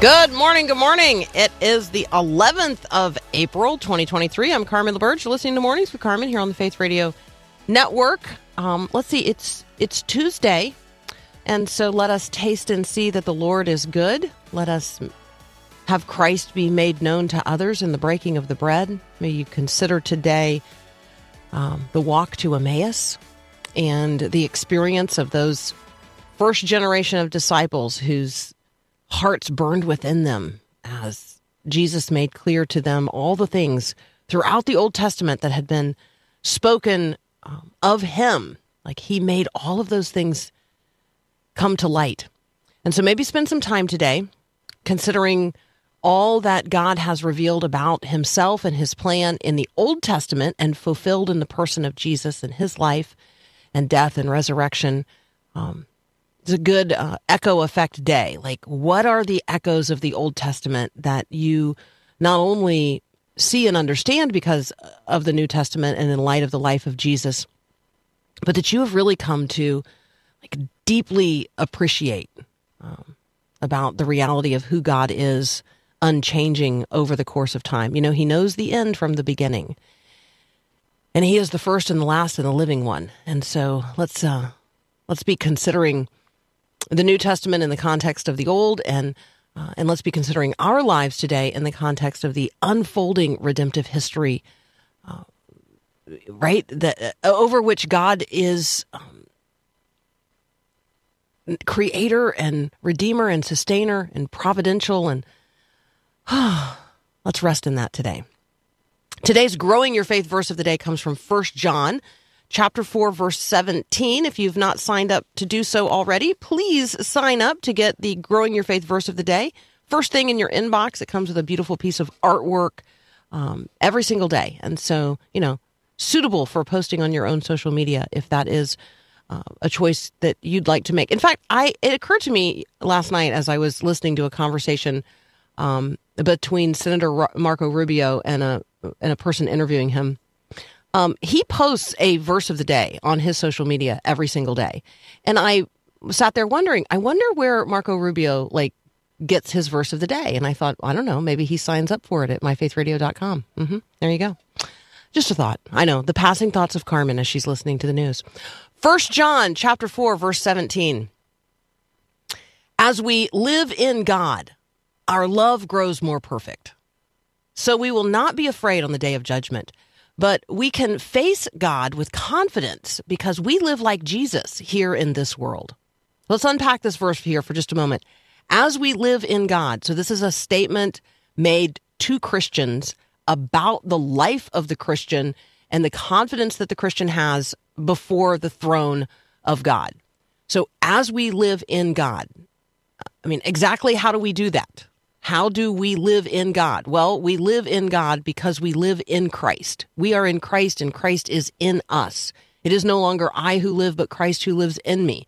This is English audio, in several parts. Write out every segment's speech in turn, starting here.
Good morning. Good morning. It is the 11th of April, 2023. I'm Carmen LaBerge. You're listening to Mornings with Carmen here on the Faith Radio Network. Um, let's see. It's it's Tuesday, and so let us taste and see that the Lord is good. Let us have Christ be made known to others in the breaking of the bread. May you consider today um, the walk to Emmaus and the experience of those first generation of disciples whose hearts burned within them as Jesus made clear to them all the things throughout the Old Testament that had been spoken um, of him. Like he made all of those things come to light. And so maybe spend some time today considering all that God has revealed about himself and his plan in the Old Testament and fulfilled in the person of Jesus and his life and death and resurrection. Um, it's a good uh, echo effect day. Like, what are the echoes of the Old Testament that you not only see and understand because of the New Testament and in light of the life of Jesus, but that you have really come to like deeply appreciate um, about the reality of who God is, unchanging over the course of time. You know, He knows the end from the beginning, and He is the first and the last and the living one. And so, let's uh, let's be considering the New Testament in the context of the Old, and uh, and let's be considering our lives today in the context of the unfolding redemptive history, uh, right? That uh, over which God is um, creator and redeemer and sustainer and providential, and let's rest in that today. Today's growing your faith verse of the day comes from First John chapter 4 verse 17 if you've not signed up to do so already please sign up to get the growing your faith verse of the day. First thing in your inbox it comes with a beautiful piece of artwork um, every single day. And so you know suitable for posting on your own social media if that is uh, a choice that you'd like to make. In fact i it occurred to me last night as i was listening to a conversation um, between senator marco rubio and a and a person interviewing him um, he posts a verse of the day on his social media every single day. And I sat there wondering, I wonder where Marco Rubio like gets his verse of the day. And I thought, I don't know, maybe he signs up for it at myfaithradio.com. Mm-hmm. There you go. Just a thought. I know the passing thoughts of Carmen as she's listening to the news. First John chapter 4 verse 17. As we live in God, our love grows more perfect. So we will not be afraid on the day of judgment but we can face God with confidence because we live like Jesus here in this world. Let's unpack this verse here for just a moment. As we live in God, so this is a statement made to Christians about the life of the Christian and the confidence that the Christian has before the throne of God. So as we live in God, I mean, exactly how do we do that? How do we live in God? Well, we live in God because we live in Christ. We are in Christ and Christ is in us. It is no longer I who live, but Christ who lives in me.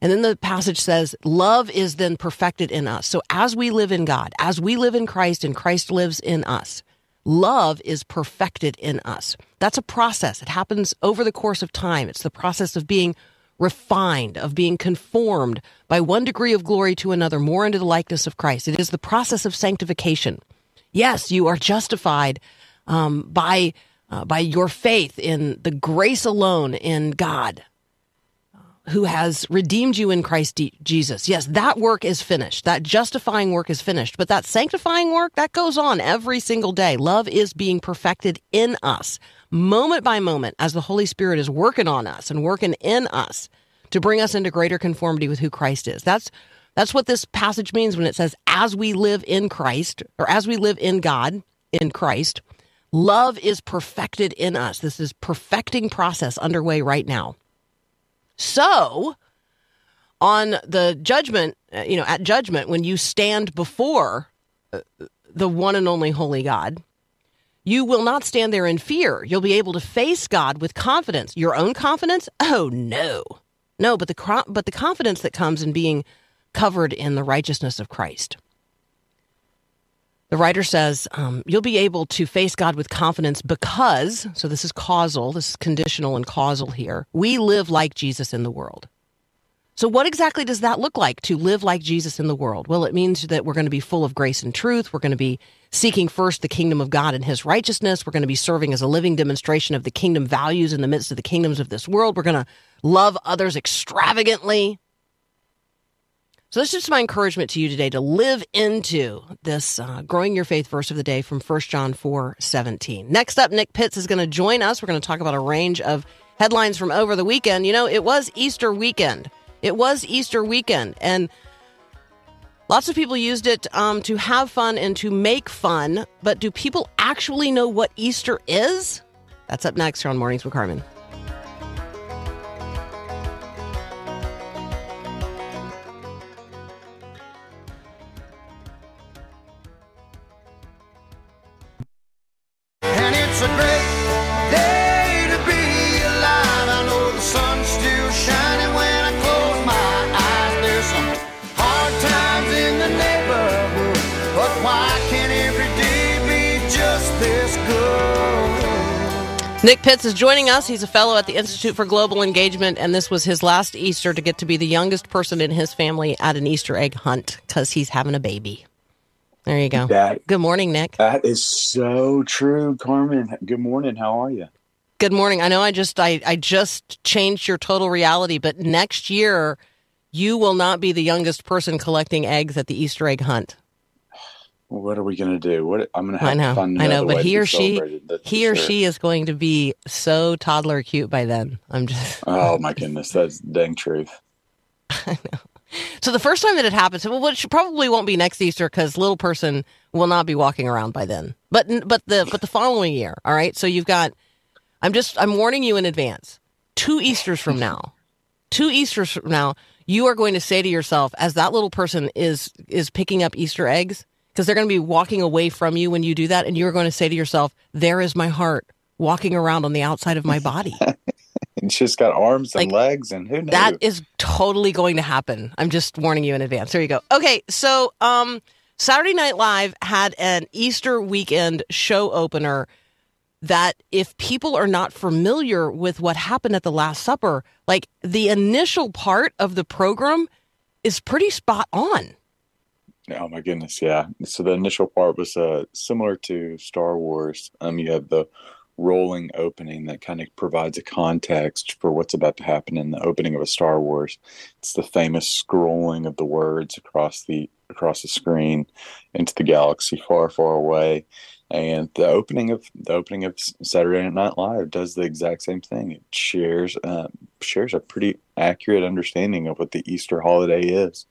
And then the passage says, love is then perfected in us. So as we live in God, as we live in Christ and Christ lives in us, love is perfected in us. That's a process. It happens over the course of time. It's the process of being refined, of being conformed by one degree of glory to another, more into the likeness of Christ. It is the process of sanctification. Yes, you are justified um, by uh, by your faith in the grace alone in God, uh, who has redeemed you in Christ Jesus. Yes, that work is finished. That justifying work is finished. But that sanctifying work that goes on every single day. Love is being perfected in us moment by moment as the Holy Spirit is working on us and working in us to bring us into greater conformity with who Christ is. That's that's what this passage means when it says as we live in Christ or as we live in God, in Christ. Love is perfected in us. This is perfecting process underway right now. So, on the judgment, uh, you know, at judgment, when you stand before uh, the one and only holy God, you will not stand there in fear. You'll be able to face God with confidence. Your own confidence? Oh no. No, but the but the confidence that comes in being covered in the righteousness of Christ. The writer says um, you'll be able to face God with confidence because, so this is causal, this is conditional and causal here. We live like Jesus in the world. So, what exactly does that look like to live like Jesus in the world? Well, it means that we're going to be full of grace and truth. We're going to be seeking first the kingdom of God and his righteousness. We're going to be serving as a living demonstration of the kingdom values in the midst of the kingdoms of this world. We're going to love others extravagantly. So, this is just my encouragement to you today to live into this uh, growing your faith verse of the day from 1 John 4 17. Next up, Nick Pitts is going to join us. We're going to talk about a range of headlines from over the weekend. You know, it was Easter weekend. It was Easter weekend, and lots of people used it um, to have fun and to make fun. But do people actually know what Easter is? That's up next here on Mornings with Carmen. Nick Pitts is joining us. He's a fellow at the Institute for Global Engagement, and this was his last Easter to get to be the youngest person in his family at an Easter egg hunt because he's having a baby. There you go. That Good morning, Nick. that is so true, Carmen. Good morning. How are you? Good morning. I know I just I, I just changed your total reality, but next year you will not be the youngest person collecting eggs at the Easter egg hunt. What are we gonna do? What I'm gonna have I know, to find I know, but he or she, he or sure. she is going to be so toddler cute by then. I'm just Oh my goodness, that's dang truth. I know. So the first time that it happens, well, which probably won't be next Easter because little person will not be walking around by then. But but the but the following year, all right. So you've got. I'm just I'm warning you in advance. Two Easters from now, two Easters from now, you are going to say to yourself, as that little person is is picking up Easter eggs, because they're going to be walking away from you when you do that, and you're going to say to yourself, "There is my heart walking around on the outside of my body." It's just got arms and Like, legs, and who knew? That is totally going to happen. I'm just warning you in advance. There you go. Okay, so um Saturday Night Live had an Easter weekend show opener that if people are not familiar with what happened at the Last Supper, like the initial part of the program is pretty spot on. Oh my goodness, yeah. So the initial part was uh, similar to Star Wars. Um, you have the rolling opening that kind of provides a context for what's about to happen in the opening of a Star Wars. It's the famous scrolling of the words across the across the screen into the galaxy far, far away. And the opening of the opening of Saturday Night Live does the exact same thing. It shares uh, shares a pretty accurate understanding of what the Easter holiday is.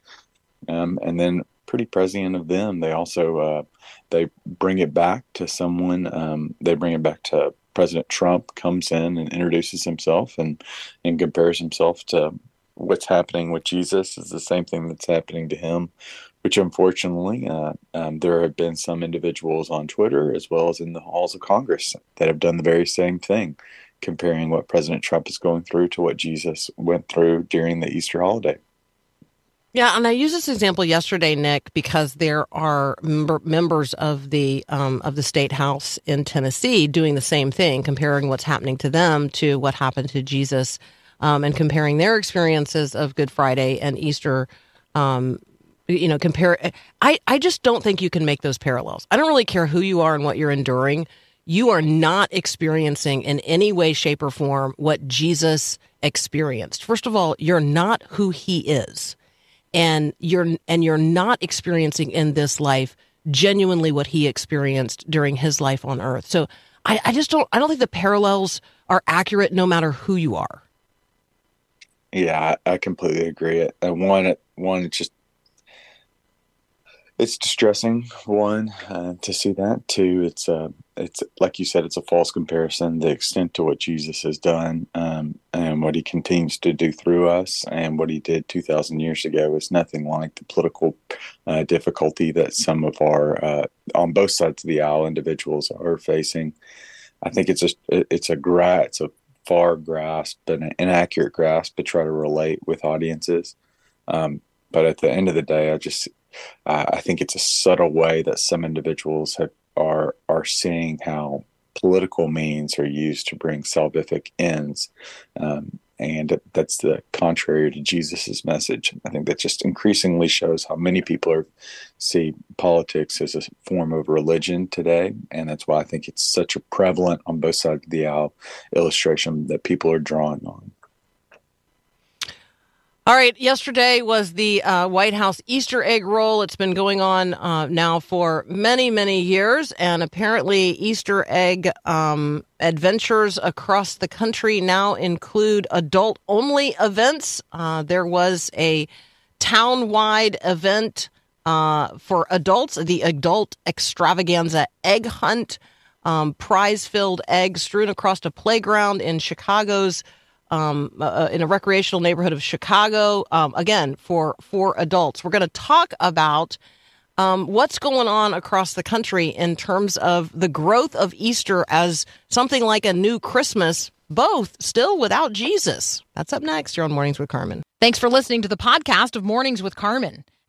Um, and then pretty prescient of them. They also uh, they bring it back to someone. Um, they bring it back to President Trump comes in and introduces himself and and compares himself to what's happening with Jesus is the same thing that's happening to him. Which unfortunately, uh, um, there have been some individuals on Twitter as well as in the halls of Congress that have done the very same thing, comparing what President Trump is going through to what Jesus went through during the Easter holiday. Yeah, and I used this example yesterday, Nick, because there are member, members of the um, of the state house in Tennessee doing the same thing, comparing what's happening to them to what happened to Jesus, um, and comparing their experiences of Good Friday and Easter. Um, you know, compare. I I just don't think you can make those parallels. I don't really care who you are and what you're enduring. You are not experiencing in any way, shape, or form what Jesus experienced. First of all, you're not who he is and you're and you're not experiencing in this life genuinely what he experienced during his life on earth. So I, I just don't I don't think the parallels are accurate no matter who you are. Yeah, I, I completely agree. Uh, one, one, it's just it's distressing one uh, to see that two it's uh it's like you said it's a false comparison the extent to what jesus has done um, and what he continues to do through us and what he did 2000 years ago is nothing like the political uh, difficulty that some of our uh, on both sides of the aisle individuals are facing. I think it's a it's a gra- it's a far grasp and an inaccurate grasp to try to relate with audiences. Um, but at the end of the day i just I think it's a subtle way that some individuals have, are are seeing how political means are used to bring salvific ends, um, and that's the contrary to Jesus's message. I think that just increasingly shows how many people are see politics as a form of religion today, and that's why I think it's such a prevalent on both sides of the aisle illustration that people are drawing on. All right. Yesterday was the uh, White House Easter egg roll. It's been going on uh, now for many, many years. And apparently, Easter egg um, adventures across the country now include adult only events. Uh, there was a town wide event uh, for adults, the Adult Extravaganza Egg Hunt. Um, prize filled eggs strewn across a playground in Chicago's um, uh, uh, in a recreational neighborhood of Chicago. Um, again, for for adults, we're going to talk about um, what's going on across the country in terms of the growth of Easter as something like a new Christmas, both still without Jesus. That's up next here on Mornings with Carmen. Thanks for listening to the podcast of Mornings with Carmen.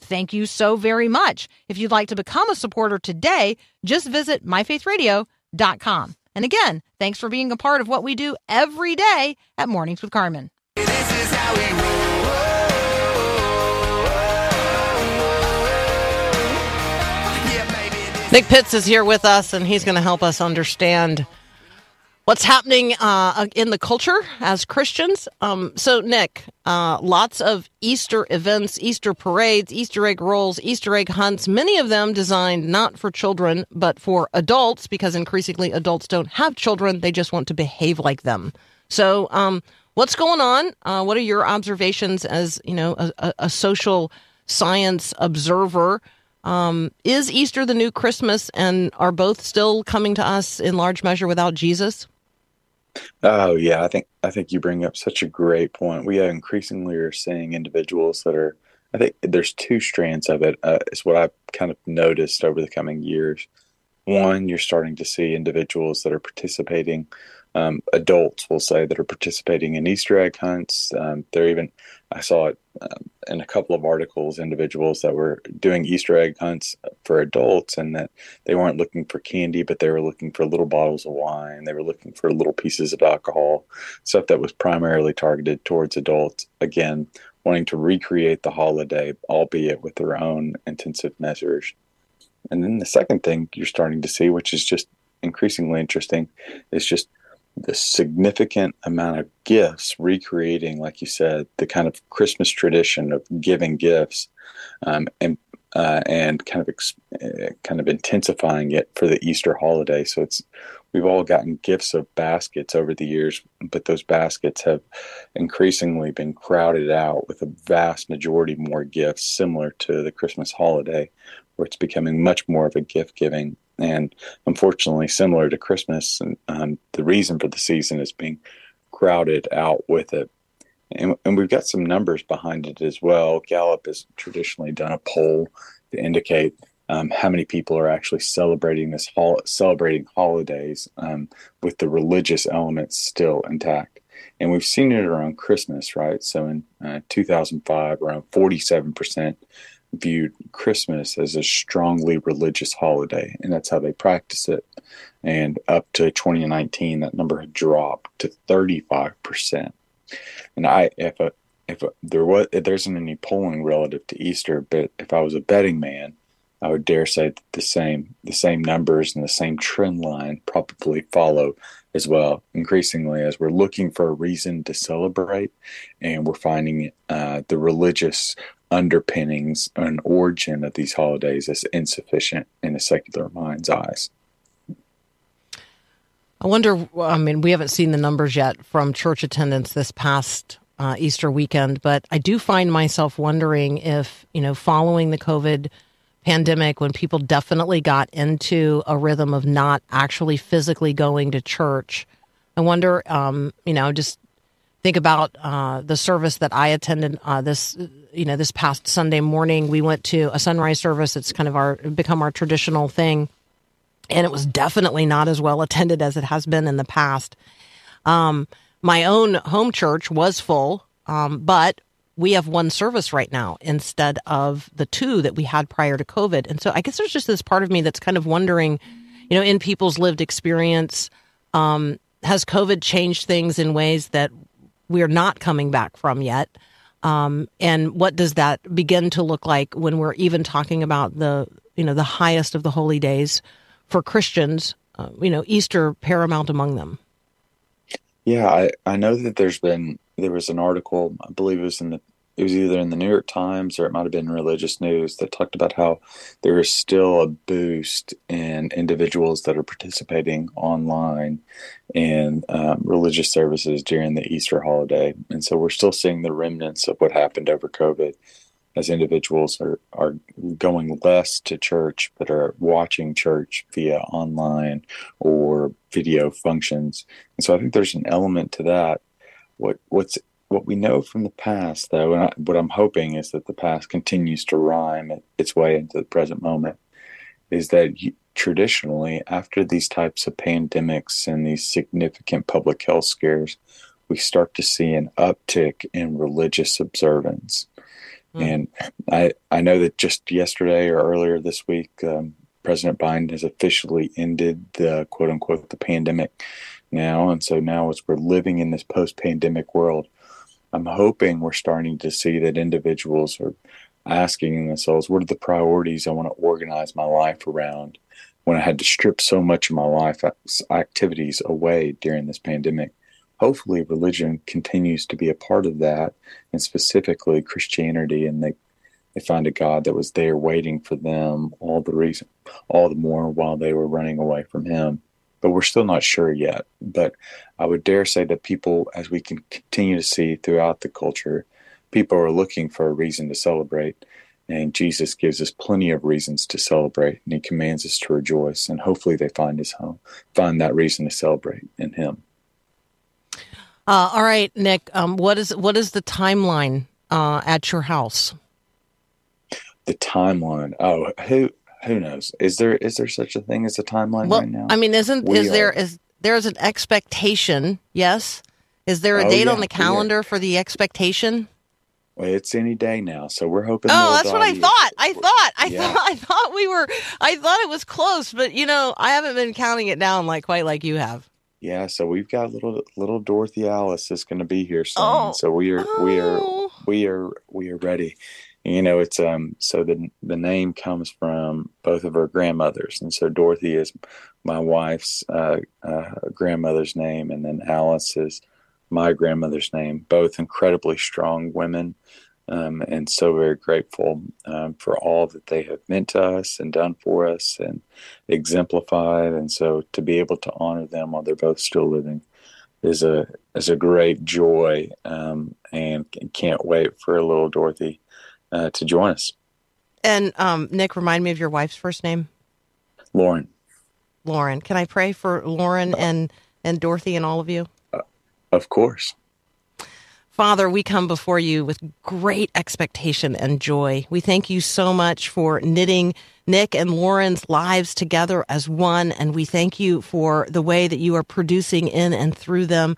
Thank you so very much. If you'd like to become a supporter today, just visit myfaithradio.com. And again, thanks for being a part of what we do every day at Mornings with Carmen. Nick Pitts is here with us, and he's going to help us understand what's happening uh, in the culture as Christians. Um, so, Nick, uh, lots of Easter events, Easter parades, Easter egg rolls, Easter egg hunts, many of them designed not for children, but for adults, because increasingly adults don't have children. They just want to behave like them. So, um, what's going on? Uh, what are your observations as, you know, a, a social science observer? Um, is Easter the new Christmas, and are both still coming to us in large measure without Jesus? Oh yeah, I think I think you bring up such a great point. We increasingly are seeing individuals that are. I think there's two strands of it. Uh, is what I've kind of noticed over the coming years. One, you're starting to see individuals that are participating um, adults will say that are participating in Easter egg hunts. Um, they're even, I saw it um, in a couple of articles, individuals that were doing Easter egg hunts for adults and that they weren't looking for candy, but they were looking for little bottles of wine. They were looking for little pieces of alcohol, stuff that was primarily targeted towards adults. Again, wanting to recreate the holiday, albeit with their own intensive measures. And then the second thing you're starting to see, which is just increasingly interesting, is just the significant amount of gifts, recreating, like you said, the kind of Christmas tradition of giving gifts, um, and uh, and kind of ex- uh, kind of intensifying it for the Easter holiday. So it's we've all gotten gifts of baskets over the years, but those baskets have increasingly been crowded out with a vast majority more gifts, similar to the Christmas holiday, where it's becoming much more of a gift giving and unfortunately, similar to Christmas, and um, the reason for the season is being crowded out with it. And, and, we've got some numbers behind it as well. Gallup has traditionally done a poll to indicate um, how many people are actually celebrating this hol- celebrating holidays um, with the religious elements still intact. And we've seen it around Christmas, right? So in uh, 2005, around 47 percent viewed Christmas as a strongly religious holiday, and that's how they practice it. And up to 2019, that number had dropped to 35 percent. And I, if a, if a, there was, if there isn't any polling relative to Easter, but if I was a betting man, I would dare say that the same the same numbers and the same trend line probably follow as well. Increasingly, as we're looking for a reason to celebrate, and we're finding uh, the religious underpinnings and origin of these holidays as insufficient in a secular mind's eyes. I wonder. I mean, we haven't seen the numbers yet from church attendance this past uh, Easter weekend, but I do find myself wondering if you know, following the COVID pandemic, when people definitely got into a rhythm of not actually physically going to church, I wonder. Um, you know, just think about uh, the service that I attended uh, this you know this past Sunday morning. We went to a sunrise service. It's kind of our become our traditional thing and it was definitely not as well attended as it has been in the past. Um, my own home church was full, um, but we have one service right now instead of the two that we had prior to COVID. And so I guess there's just this part of me that's kind of wondering, you know, in people's lived experience, um, has COVID changed things in ways that we're not coming back from yet? Um, and what does that begin to look like when we're even talking about the, you know, the highest of the holy days? for Christians, uh, you know, Easter paramount among them. Yeah, I, I know that there's been there was an article, I believe it was in the it was either in the New York Times or it might have been religious news that talked about how there is still a boost in individuals that are participating online in um, religious services during the Easter holiday. And so we're still seeing the remnants of what happened over COVID as individuals are, are going less to church but are watching church via online or video functions and so i think there's an element to that what what's what we know from the past though and I, what i'm hoping is that the past continues to rhyme its way into the present moment is that you, traditionally after these types of pandemics and these significant public health scares we start to see an uptick in religious observance Mm. And I, I know that just yesterday or earlier this week, um, President Biden has officially ended the quote unquote the pandemic now. And so now, as we're living in this post pandemic world, I'm hoping we're starting to see that individuals are asking themselves, what are the priorities I want to organize my life around when I had to strip so much of my life uh, activities away during this pandemic? hopefully religion continues to be a part of that and specifically christianity and they they find a god that was there waiting for them all the reason all the more while they were running away from him but we're still not sure yet but i would dare say that people as we can continue to see throughout the culture people are looking for a reason to celebrate and jesus gives us plenty of reasons to celebrate and he commands us to rejoice and hopefully they find his home find that reason to celebrate in him uh, all right, Nick. Um, what is what is the timeline uh, at your house? The timeline. Oh, who who knows? Is there is there such a thing as a timeline well, right now? I mean, isn't we is are, there is there is an expectation? Yes. Is there a oh, date yeah, on the calendar for the expectation? Well, it's any day now, so we're hoping. Oh, that's what I thought. I thought. I yeah. thought. I thought we were. I thought it was close, but you know, I haven't been counting it down like quite like you have. Yeah, so we've got little little Dorothy Alice is going to be here soon. Oh. So we are we are oh. we are we are ready. You know, it's um so the the name comes from both of her grandmothers, and so Dorothy is my wife's uh, uh, grandmother's name, and then Alice is my grandmother's name. Both incredibly strong women um, and so very grateful um, for all that they have meant to us and done for us and exemplified. And so to be able to honor them while they're both still living is a is a great joy, um, and can't wait for a little Dorothy uh, to join us. And um, Nick, remind me of your wife's first name. Lauren. Lauren, can I pray for Lauren and and Dorothy and all of you? Uh, of course. Father, we come before you with great expectation and joy. We thank you so much for knitting Nick and Lauren's lives together as one, and we thank you for the way that you are producing in and through them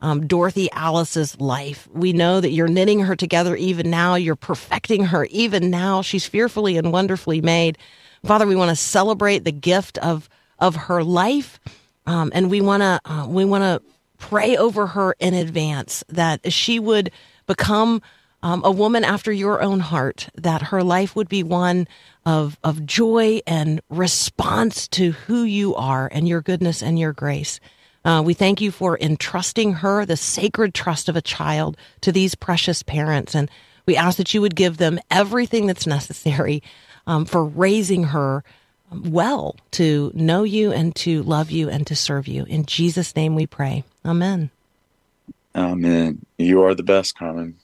um, Dorothy Alice's life. We know that you're knitting her together even now. You're perfecting her even now. She's fearfully and wonderfully made. Father, we want to celebrate the gift of of her life, um, and we want to uh, we want to pray over her in advance that she would become um, a woman after your own heart, that her life would be one of, of joy and response to who you are and your goodness and your grace. Uh, we thank you for entrusting her, the sacred trust of a child, to these precious parents. And we ask that you would give them everything that's necessary um, for raising her well to know you and to love you and to serve you. In Jesus' name we pray. Amen. Amen. You are the best, Carmen.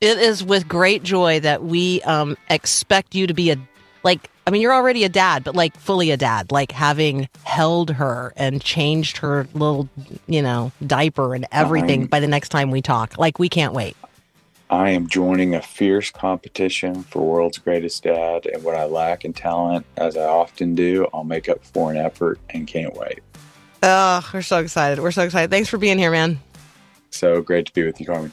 It is with great joy that we um, expect you to be a, like, I mean, you're already a dad, but like fully a dad, like having held her and changed her little, you know, diaper and everything Um, by the next time we talk. Like, we can't wait. I am joining a fierce competition for World's Greatest Dad, and what I lack in talent, as I often do, I'll make up for in effort and can't wait. Oh, we're so excited. We're so excited. Thanks for being here, man. So great to be with you, Carmen.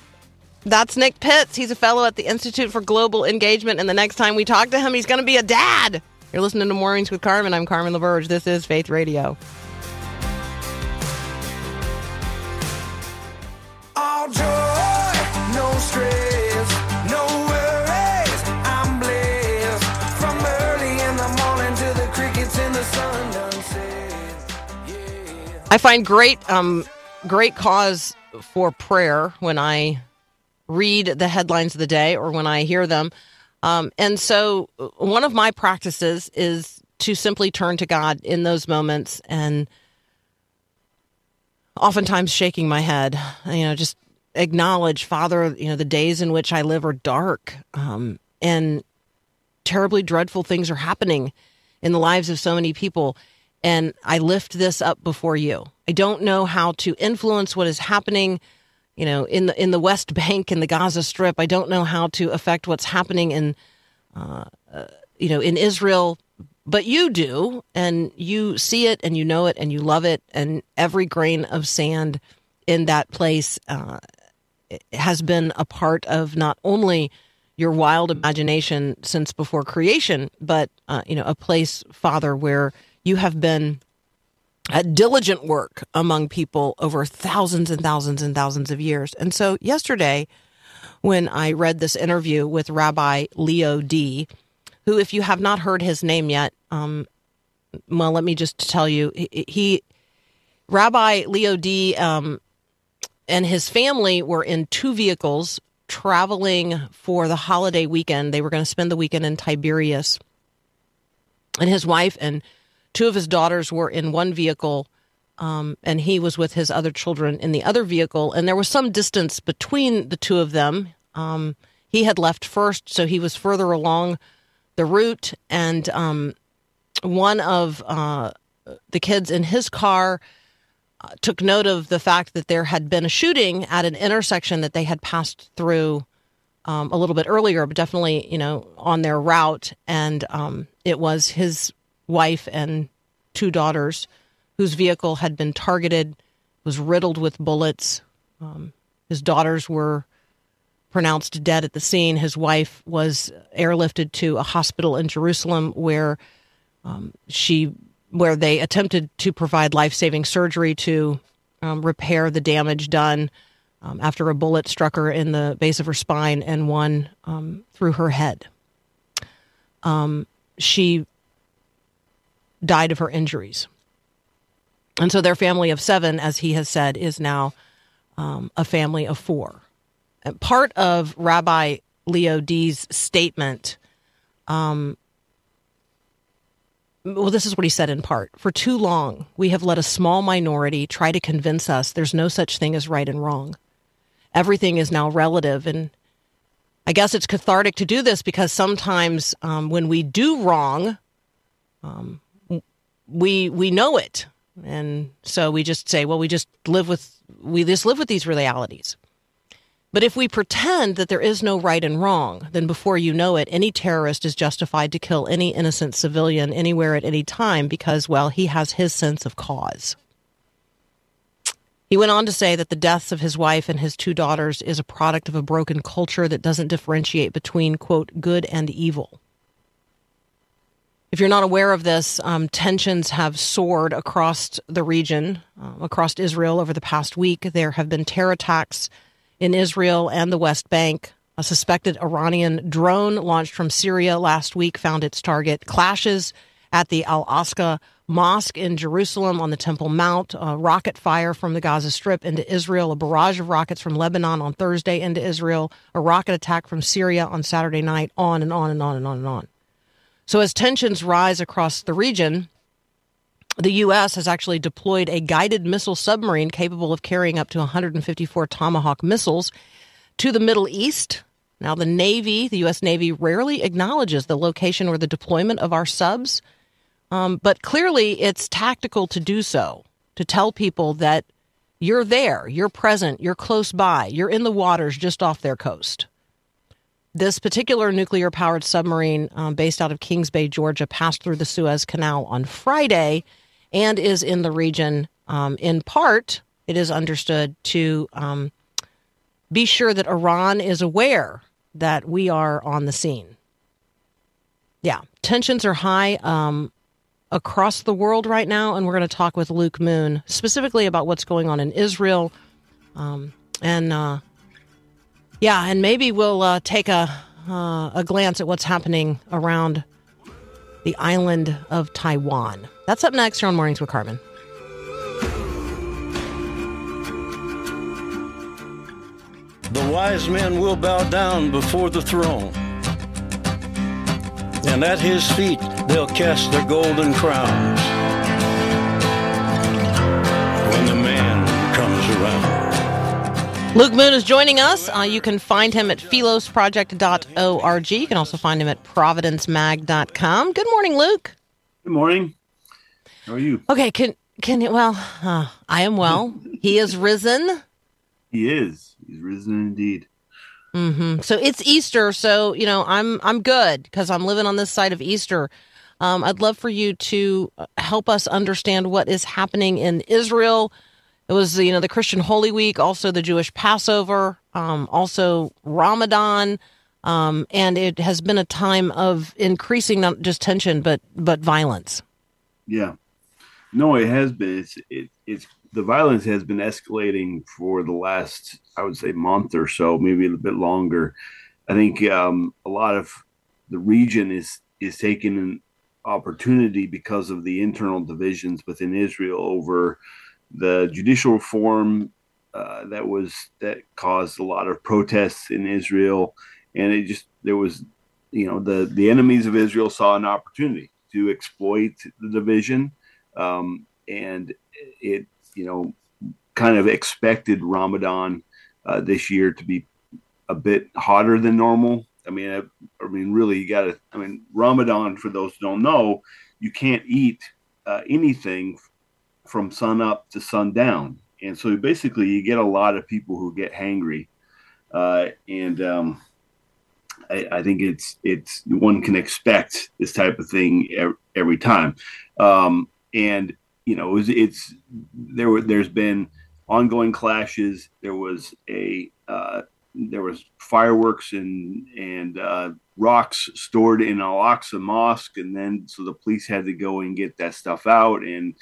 That's Nick Pitts. He's a fellow at the Institute for Global Engagement. And the next time we talk to him, he's going to be a dad. You're listening to Mornings with Carmen. I'm Carmen LaBerge. This is Faith Radio. All joy, no stress. I'm blessed. From early in the morning to the crickets in the sun done set. Yeah. I find great, um, great cause for prayer when I read the headlines of the day or when I hear them. Um, and so, one of my practices is to simply turn to God in those moments and oftentimes shaking my head, you know, just acknowledge, Father, you know, the days in which I live are dark um, and terribly dreadful things are happening in the lives of so many people. And I lift this up before you. I don't know how to influence what is happening, you know, in the in the West Bank and the Gaza Strip. I don't know how to affect what's happening in, uh, uh, you know, in Israel. But you do, and you see it, and you know it, and you love it, and every grain of sand in that place uh, has been a part of not only your wild imagination since before creation, but uh, you know, a place, Father, where you have been at diligent work among people over thousands and thousands and thousands of years. And so, yesterday, when I read this interview with Rabbi Leo Dee, who, if you have not heard his name yet, um, well, let me just tell you, he, he Rabbi Leo Dee. Um, and his family were in two vehicles traveling for the holiday weekend. They were going to spend the weekend in Tiberias. And his wife and two of his daughters were in one vehicle, um, and he was with his other children in the other vehicle. And there was some distance between the two of them. Um, he had left first, so he was further along the route. And um, one of uh, the kids in his car uh, took note of the fact that there had been a shooting at an intersection that they had passed through um, a little bit earlier, but definitely, you know, on their route. And um, it was his wife and two daughters whose vehicle had been targeted, was riddled with bullets. Um, his daughters were pronounced dead at the scene. His wife was airlifted to a hospital in Jerusalem where um, she where they attempted to provide life saving surgery to um, repair the damage done um, after a bullet struck her in the base of her spine and one um, through her head. Um, she died of her injuries. And so their family of seven, as he has said, is now um, a family of four. And part of Rabbi Leo Dee's statement um, well, this is what he said in part. For too long, we have let a small minority try to convince us there's no such thing as right and wrong. Everything is now relative. And I guess it's cathartic to do this because sometimes um, when we do wrong, um, we we know it, and so we just say, well, we just live with we just live with these realities. But if we pretend that there is no right and wrong, then before you know it, any terrorist is justified to kill any innocent civilian anywhere at any time because, well, he has his sense of cause. He went on to say that the deaths of his wife and his two daughters is a product of a broken culture that doesn't differentiate between, quote, good and evil. If you're not aware of this, um, tensions have soared across the region, uh, across Israel over the past week. There have been terror attacks in Israel and the West Bank. A suspected Iranian drone launched from Syria last week found its target. Clashes at the Al Aqsa Mosque in Jerusalem on the Temple Mount, rocket fire from the Gaza Strip into Israel, a barrage of rockets from Lebanon on Thursday into Israel, a rocket attack from Syria on Saturday night, on and on and on and on and on. So, as tensions rise across the region, the U.S. has actually deployed a guided missile submarine capable of carrying up to 154 Tomahawk missiles to the Middle East. Now, the Navy, the U.S. Navy, rarely acknowledges the location or the deployment of our subs. Um, but clearly, it's tactical to do so, to tell people that you're there, you're present, you're close by, you're in the waters just off their coast. This particular nuclear powered submarine um, based out of Kings Bay, Georgia, passed through the Suez Canal on Friday and is in the region um, in part, it is understood, to um, be sure that Iran is aware that we are on the scene. Yeah, tensions are high. Um, across the world right now, and we're going to talk with Luke Moon specifically about what's going on in Israel. Um, and uh, yeah, and maybe we'll uh, take a uh, a glance at what's happening around the island of Taiwan. That's up next here on Mornings with Carmen. The wise men will bow down before the throne and at his feet they'll cast their golden crowns Luke Moon is joining us. Uh, you can find him at philosproject.org. You can also find him at providencemag.com. Good morning, Luke. Good morning. How are you? Okay, can can you, well, uh, I am well. he is risen. He is. He's risen indeed. Mm-hmm. So it's Easter, so you know I'm I'm good because I'm living on this side of Easter. Um, I'd love for you to uh, help us understand what is happening in Israel. It was you know the Christian Holy Week, also the Jewish Passover, um, also Ramadan, um, and it has been a time of increasing not just tension but but violence. Yeah, no, it has been. It's it, it's the violence has been escalating for the last, I would say, month or so, maybe a bit longer. I think um, a lot of the region is is taking an opportunity because of the internal divisions within Israel over the judicial reform uh, that was that caused a lot of protests in Israel, and it just there was, you know, the the enemies of Israel saw an opportunity to exploit the division, um, and it you know, kind of expected Ramadan uh, this year to be a bit hotter than normal. I mean, I, I mean, really, you got to. I mean, Ramadan, for those who don't know, you can't eat uh, anything from sun up to sundown, and so basically, you get a lot of people who get hangry, uh, and um, I, I, think it's it's one can expect this type of thing every, every time, um, and you know, it's, it's there. Were, there's been ongoing clashes. There was a uh, there was fireworks and and uh, rocks stored in Al Aqsa Mosque, and then so the police had to go and get that stuff out, and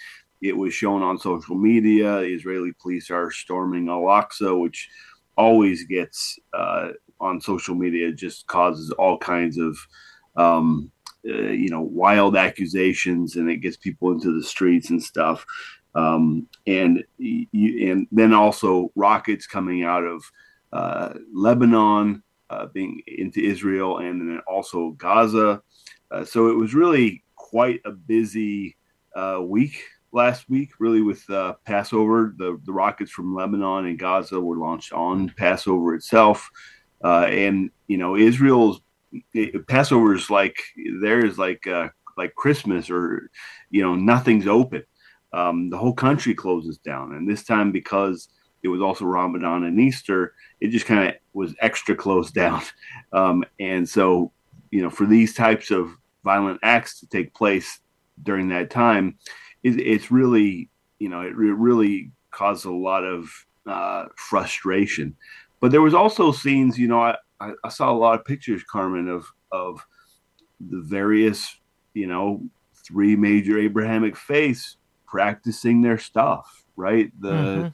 it was shown on social media. Israeli police are storming Al Aqsa, which always gets uh, on social media. Just causes all kinds of um, uh, you know wild accusations and it gets people into the streets and stuff um, and and then also rockets coming out of uh, Lebanon uh, being into Israel and then also Gaza uh, so it was really quite a busy uh, week last week really with Passover the the rockets from Lebanon and Gaza were launched on Passover itself and you know Israel's Passover is like there is like uh, like Christmas or you know nothing's open. Um, the whole country closes down, and this time because it was also Ramadan and Easter, it just kind of was extra closed down. Um, and so you know for these types of violent acts to take place during that time, it, it's really you know it, really caused a lot of uh, frustration. But there was also scenes, you know, I, I, I saw a lot of pictures, Carmen, of of the various, you know, three major Abrahamic faiths practicing their stuff, right? The mm-hmm.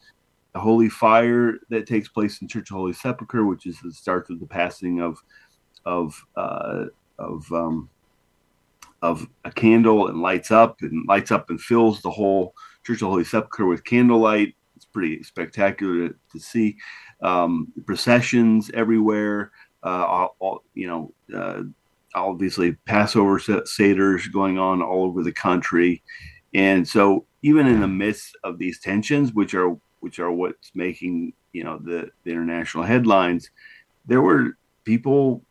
the Holy Fire that takes place in Church of Holy Sepulchre, which is the start of the passing of of uh, of um, of a candle and lights up and lights up and fills the whole Church of Holy Sepulchre with candlelight. It's pretty spectacular to, to see. Um, processions everywhere. Uh, all, all, you know, uh, obviously Passover seders going on all over the country, and so even in the midst of these tensions, which are which are what's making you know the, the international headlines, there were people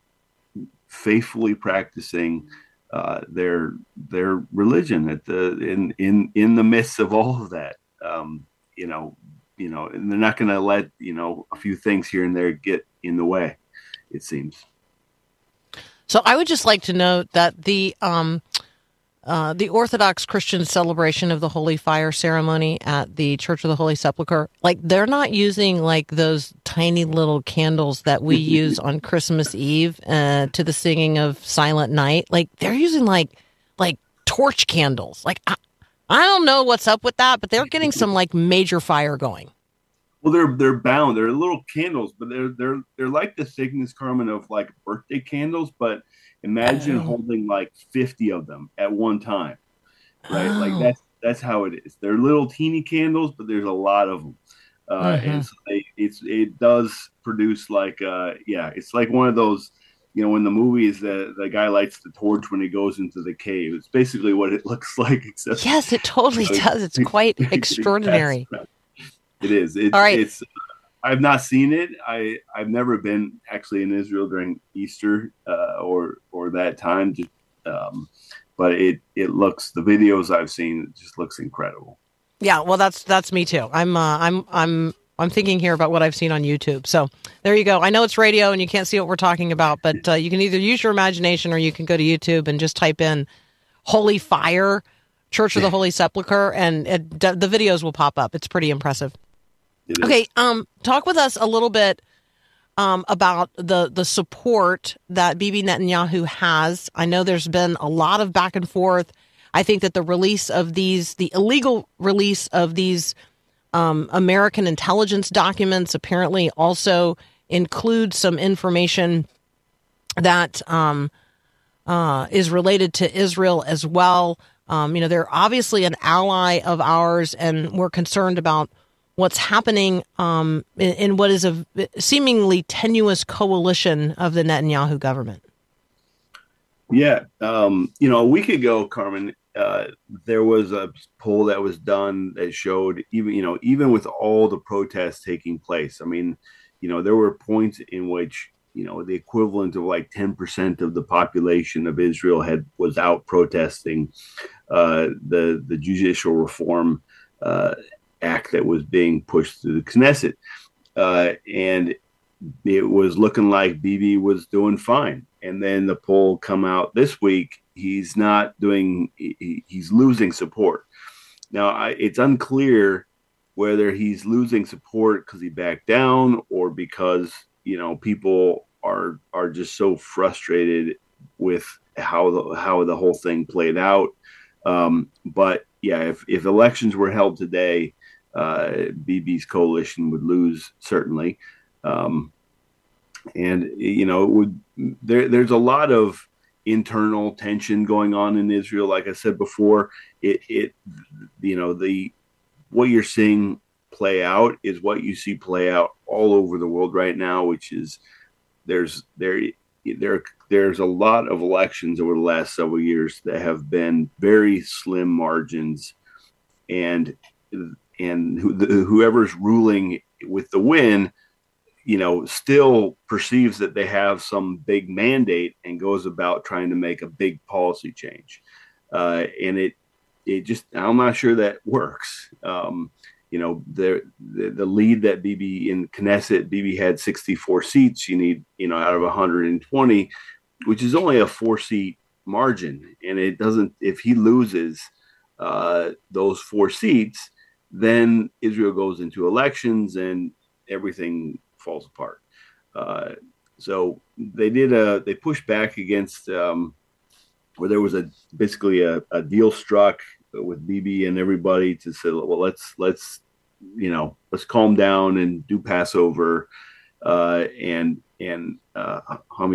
faithfully practicing uh, their their religion at the in in in the midst of all of that. Um, you know, you know, and they're not going to let you know a few things here and there get in the way. It seems. So I would just like to note that the um, uh, the Orthodox Christian celebration of the Holy Fire ceremony at the Church of the Holy Sepulchre, like they're not using like those tiny little candles that we use on Christmas Eve uh, to the singing of Silent Night. Like they're using like like torch candles. Like I, I don't know what's up with that, but they're getting some like major fire going. Well, they're they're bound. They're little candles, but they're they're they're like the thickness, Carmen, of like birthday candles, but Imagine oh. holding like 50 of them at one time, right? Oh. Like that's that's how it is. They're little teeny candles, but there's a lot of them, uh, uh-huh. and so they, it's it does produce like uh, yeah, it's like one of those. You know, in the movies, the the guy lights the torch when he goes into the cave. It's basically what it looks like. Except yes, it totally does. It's quite extraordinary. It is. It, All right. It's I've not seen it. I I've never been actually in Israel during Easter uh, or or that time. Just, um, but it it looks the videos I've seen it just looks incredible. Yeah, well, that's that's me too. I'm uh, I'm I'm I'm thinking here about what I've seen on YouTube. So there you go. I know it's radio and you can't see what we're talking about, but uh, you can either use your imagination or you can go to YouTube and just type in "Holy Fire." Church of the Holy Sepulchre, and it, the videos will pop up. It's pretty impressive okay, um, talk with us a little bit um, about the the support that Bibi Netanyahu has. I know there's been a lot of back and forth. I think that the release of these, the illegal release of these um, American intelligence documents, apparently also includes some information that um, uh, is related to Israel as well. Um, you know, they're obviously an ally of ours, and we're concerned about what's happening um, in, in, what is a seemingly tenuous coalition of the Netanyahu government. Yeah, um, you know, a week ago, Carmen, uh, there was a poll that was done that showed even you know even with all the protests taking place, I mean, you know, there were points in which you know the equivalent of like 10% of the population of Israel had was out protesting uh, the the judicial reform uh, act that was being pushed through the Knesset. Uh, and it was looking like Bibi was doing fine. And then the poll come out this week. He's not doing. He, he's losing support. Now I, it's unclear whether he's losing support because he backed down or because you know people are are just so frustrated with how the how the whole thing played out. Um, but yeah, if if elections were held today, uh, Bibi's coalition would lose certainly. Um, and you know, would there, there's a lot of internal tension going on in Israel. Like I said before, it, it you know the what you're seeing play out is what you see play out all over the world right now, which is there's there there there's a lot of elections over the last several years that have been very slim margins and and who, the, whoever's ruling with the win, you know, still perceives that they have some big mandate and goes about trying to make a big policy change. Uh, and it, it just, I'm not sure that works. Um, you know, the, the, the lead that Bibi in Knesset, Bibi had 64 seats. You need, you know, out of 120, which is only a four seat margin. And it doesn't, if he loses uh, those four seats, then Israel goes into elections and everything falls apart. Uh, so they did a they pushed back against um, where there was a basically a, a deal struck with Bibi and everybody to say, well, let's let's you know, let's calm down and do Passover, uh, and and uh,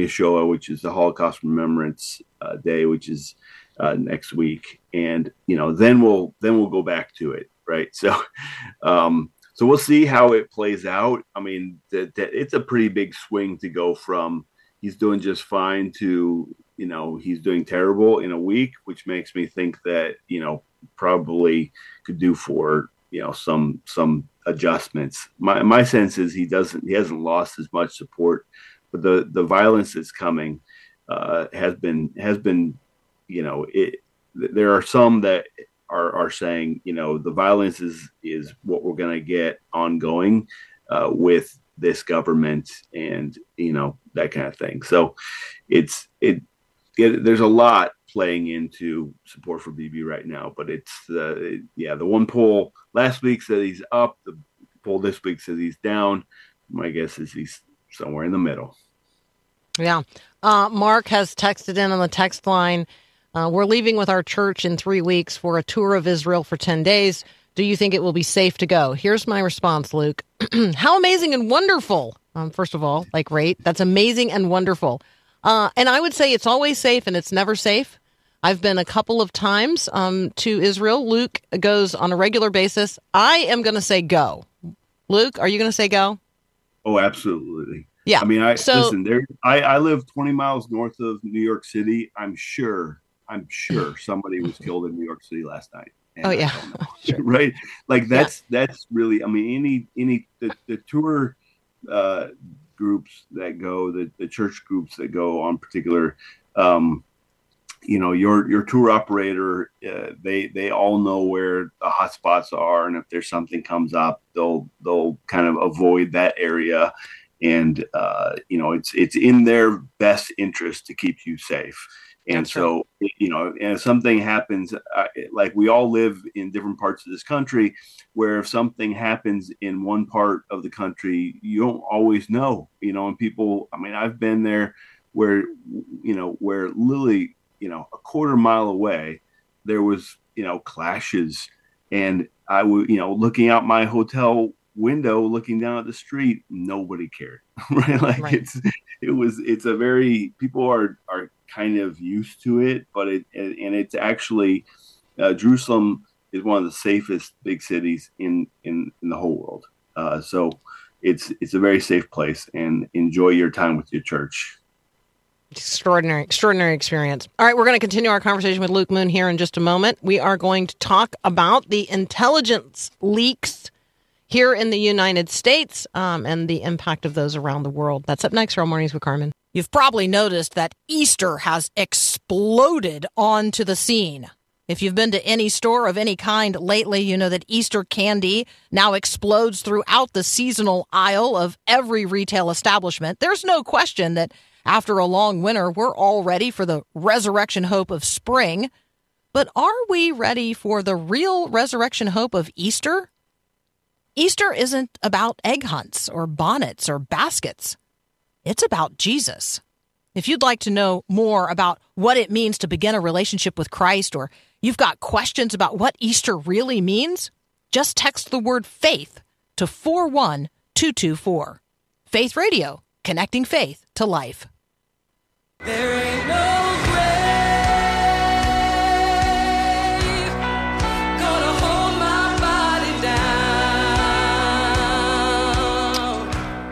Shoah, which is the Holocaust Remembrance uh, Day, which is uh, next week, and you know, then we'll then we'll go back to it, right? So, um, so we'll see how it plays out. I mean, that, that it's a pretty big swing to go from he's doing just fine to you know he's doing terrible in a week, which makes me think that you know probably could do for you know some some adjustments. My my sense is he doesn't he hasn't lost as much support, but the the violence that's coming uh, has been has been you know it. There are some that are are saying you know the violence is is what we're going to get ongoing uh, with this government and you know that kind of thing. So it's it, it there's a lot playing into support for Bibi right now, but it's uh, yeah the one poll last week said he's up, the poll this week says he's down. My guess is he's somewhere in the middle. Yeah, uh, Mark has texted in on the text line. Uh, we're leaving with our church in three weeks for a tour of Israel for 10 days. Do you think it will be safe to go? Here's my response, Luke. How amazing and wonderful. Um, first of all, like, rate. That's amazing and wonderful. Uh, and I would say it's always safe and it's never safe. I've been a couple of times um, to Israel. Luke goes on a regular basis. I am going to say go. Luke, are you going to say go? Oh, absolutely. Yeah. I mean, I So- listen. There, I, I live 20 miles north of New York City. I'm sure. I'm sure somebody was killed in New York City last night. Oh, yeah. don't right. Like that's that's really. I mean, any any the, the tour uh, groups that go, the the church groups that go on particular. Um, you know your your tour operator uh, they they all know where the hot spots are and if there's something comes up they'll they'll kind of avoid that area and uh, you know it's it's in their best interest to keep you safe and so you know and if something happens uh, like we all live in different parts of this country where if something happens in one part of the country you don't always know you know and people i mean i've been there where you know where literally you know a quarter mile away there was you know clashes. And i would you know looking out my hotel window looking down at the street nobody cared right? Like Right. it's it was it's a very people are are kind of used to it but it and it's actually uh, jerusalem is one of the safest big cities in in, in the whole world uh, so it's it's a very safe place and enjoy your time with your church Extraordinary, extraordinary experience. All right, we're going to continue our conversation with Luke Moon here in just a moment. We are going to talk about the intelligence leaks here in the United States um, and the impact of those around the world. That's up next for Our Mornings with Carmen. You've probably noticed that Easter has exploded onto the scene. If you've been to any store of any kind lately, you know that Easter candy now explodes throughout the seasonal aisle of every retail establishment. There's no question that after a long winter, we're all ready for the resurrection hope of spring. But are we ready for the real resurrection hope of Easter? Easter isn't about egg hunts or bonnets or baskets. It's about Jesus. If you'd like to know more about what it means to begin a relationship with Christ, or you've got questions about what Easter really means, just text the word faith to 41224. Faith Radio, connecting faith to life. There ain't no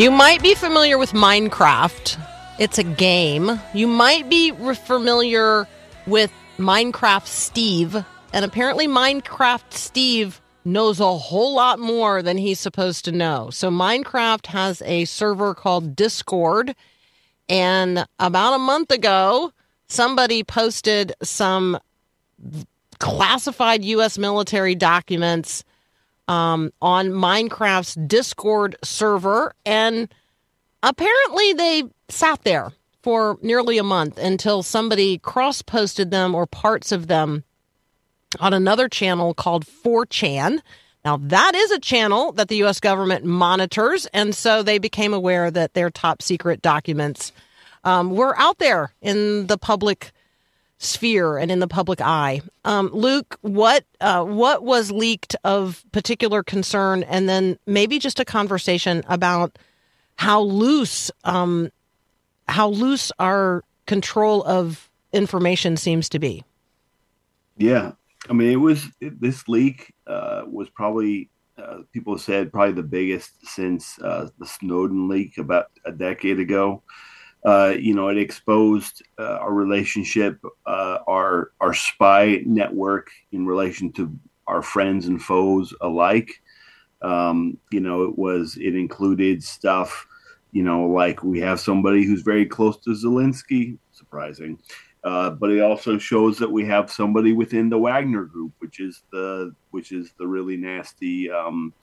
You might be familiar with Minecraft. It's a game. You might be familiar with Minecraft Steve. And apparently, Minecraft Steve knows a whole lot more than he's supposed to know. So, Minecraft has a server called Discord. And about a month ago, somebody posted some classified U.S. military documents um, on Minecraft's Discord server. And apparently they sat there for nearly a month until somebody cross posted them or parts of them on another channel called 4chan. Now, that is a channel that the U.S. government monitors. And so they became aware that their top secret documents um, were out there in the public sphere and in the public eye. Um, Luke, what uh, what was leaked of particular concern, and then maybe just a conversation about how loose um, how loose our control of information seems to be. Yeah, I mean, it was it, this leak uh, was probably uh, people said probably the biggest since uh, the Snowden leak about a decade ago. Uh, you know, it exposed uh, our relationship, uh, our our spy network in relation to our friends and foes alike. Um, you know, it was it included stuff. You know, like we have somebody who's very close to Zelensky. Surprising. Uh, but it also shows that we have somebody within the Wagner group, which is the which is the really nasty, um,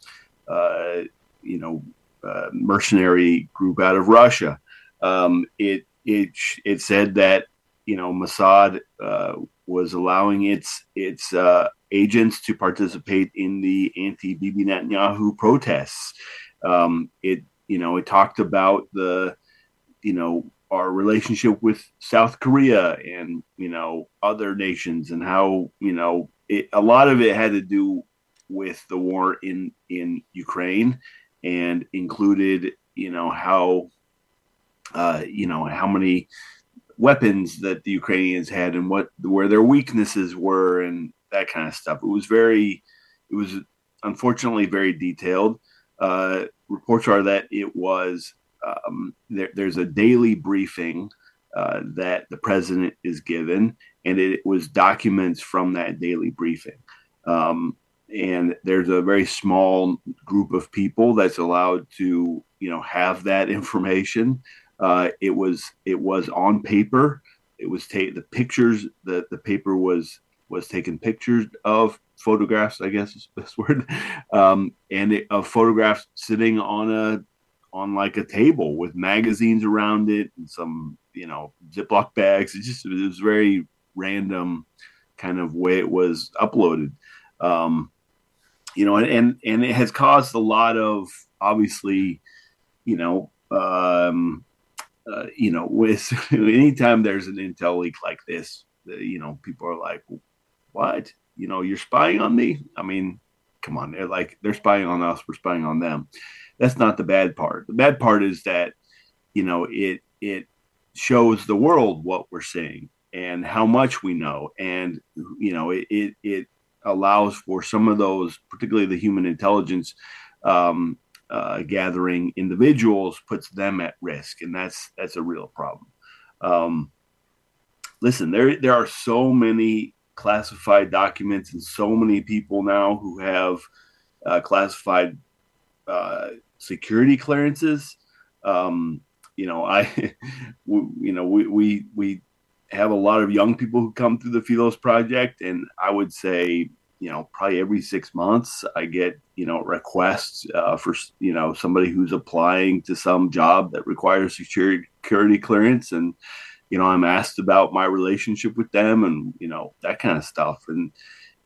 uh, you know, uh, mercenary group out of Russia. Um, it it it said that you know Mossad uh, was allowing its its uh, agents to participate in the anti Bibi Netanyahu protests. Um, it you know it talked about the you know our relationship with South Korea and you know other nations and how you know it, a lot of it had to do with the war in in Ukraine and included you know how uh, you know how many weapons that the Ukrainians had and what where their weaknesses were and that kind of stuff. It was very it was unfortunately very detailed. Uh, reports are that it was um, there, there's a daily briefing uh, that the president is given, and it was documents from that daily briefing. Um, and there's a very small group of people that's allowed to, you know, have that information. Uh, it was it was on paper. It was ta- the pictures. The the paper was was taken pictures of photographs. I guess is the best word. Um, and it, of photographs sitting on a on like a table with magazines around it and some you know Ziploc bags. It just it was very random kind of way it was uploaded. Um, you know, and, and and it has caused a lot of obviously, you know, um, uh, you know, with anytime there's an intel leak like this, you know, people are like, "What? You know, you're spying on me?" I mean, come on, they're like they're spying on us, we're spying on them that's not the bad part. The bad part is that you know it it shows the world what we're seeing and how much we know, and you know it it, it allows for some of those, particularly the human intelligence um, uh, gathering individuals, puts them at risk, and that's that's a real problem. Um, listen, there there are so many classified documents and so many people now who have uh, classified uh, security clearances. Um, you know, I, we, you know, we, we, we have a lot of young people who come through the Philos project, and I would say, you know, probably every six months, I get, you know, requests uh, for, you know, somebody who's applying to some job that requires security, clearance, and you know, I'm asked about my relationship with them, and you know, that kind of stuff, and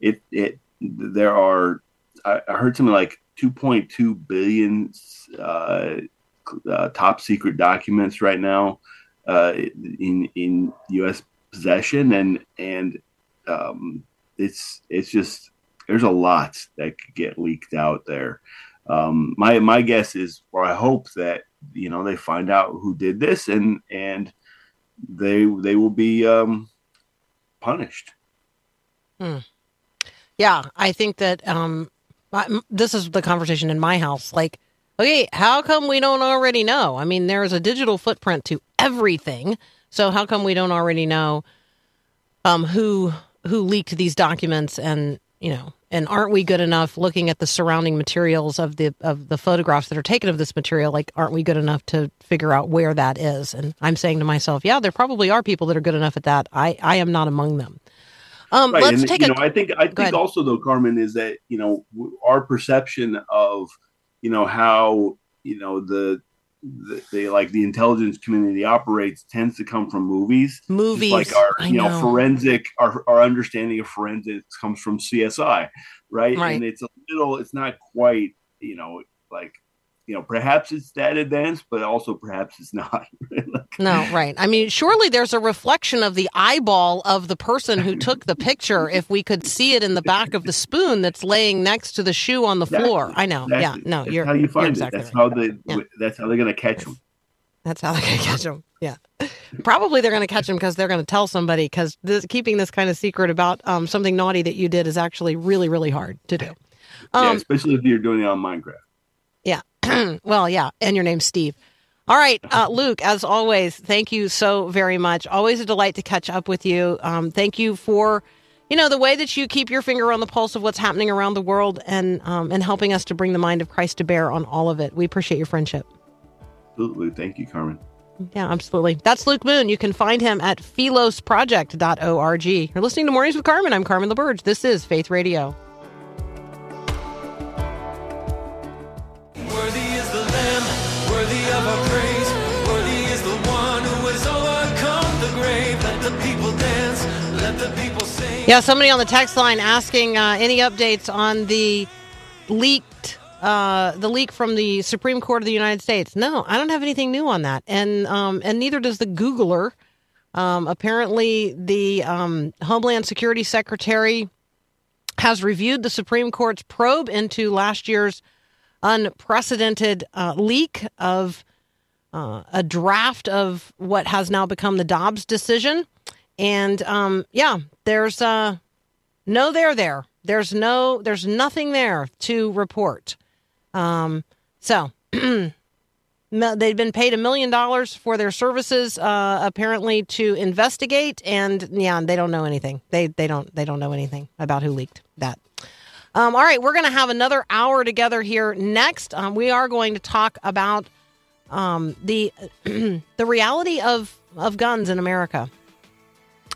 it, it, there are, I, I heard something like 2.2 billion uh, uh, top secret documents right now uh, in in U.S. possession, and and um, it's it's just there's a lot that could get leaked out there. Um, my my guess is, or I hope that you know they find out who did this, and and they they will be um, punished. Hmm. Yeah, I think that um, this is the conversation in my house. Like, okay, how come we don't already know? I mean, there's a digital footprint to everything. So how come we don't already know um, who who leaked these documents and you know and aren't we good enough looking at the surrounding materials of the of the photographs that are taken of this material like aren't we good enough to figure out where that is and i'm saying to myself yeah there probably are people that are good enough at that i i am not among them um, right. let's and, take you a. know, I think I think ahead. also though, Carmen, is that you know our perception of you know how you know the the, the like the intelligence community operates tends to come from movies. Just Movies, like our I you know, know. forensic our our understanding of forensics comes from CSI, right? Right. And it's a little, it's not quite you know like you know, perhaps it's that advanced, but also perhaps it's not. No, right. I mean, surely there's a reflection of the eyeball of the person who took the picture if we could see it in the back of the spoon that's laying next to the shoe on the Exactly. floor. I know. Exactly. Yeah, no, that's you're how you find exactly. That's right. how they. Yeah. That's how they're going to catch them. That's how they're going to catch them. Yeah. Probably they're going to catch them because they're going to tell somebody because keeping this kind of secret about um, something naughty that you did is actually really, really hard to do. yeah, Um, especially if you're doing it on Minecraft. well, yeah. And your name's Steve. All right, uh, Luke, as always, thank you so very much. Always a delight to catch up with you. Um, thank you for, you know, the way that you keep your finger on the pulse of what's happening around the world and, um, and helping us to bring the mind of Christ to bear on all of it. We appreciate your friendship. Absolutely. Thank you, Carmen. Yeah, absolutely. That's Luke Moon. You can find him at philosproject.org. You're listening to Mornings with Carmen. I'm Carmen LaBerge. This is Faith Radio. Yeah, somebody on the text line asking uh, any updates on the leaked uh, the leak from the Supreme Court of the United States. No, I don't have anything new on that, and um, and neither does the Googler. Um, apparently, the um, Homeland Security Secretary has reviewed the Supreme Court's probe into last year's unprecedented uh, leak of uh, a draft of what has now become the Dobbs decision. And um, yeah, there's uh, no there there. There's no there's nothing there to report. Um, so they've been paid a million dollars for their services, uh, apparently to investigate, and yeah, they don't know anything. They they don't they don't know anything about who leaked that. Um, all right, we're going to have another hour together here next. Um, we are going to talk about um, the the reality of of guns in America.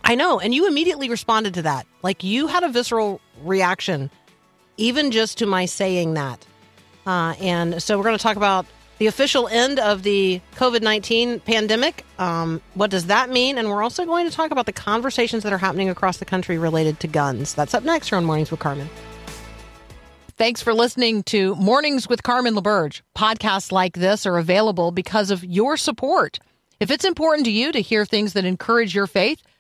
I know, and you immediately responded to that. Like you had a visceral reaction, even just to my saying that. Uh, and so we're going to talk about the official end of the COVID 19 pandemic. Um, what does that mean? And we're also going to talk about the conversations that are happening across the country related to guns. That's up next here on Mornings with Carmen. Thanks for listening to Mornings with Carmen LaBerge. Podcasts like this are available because of your support. If it's important to you to hear things that encourage your faith,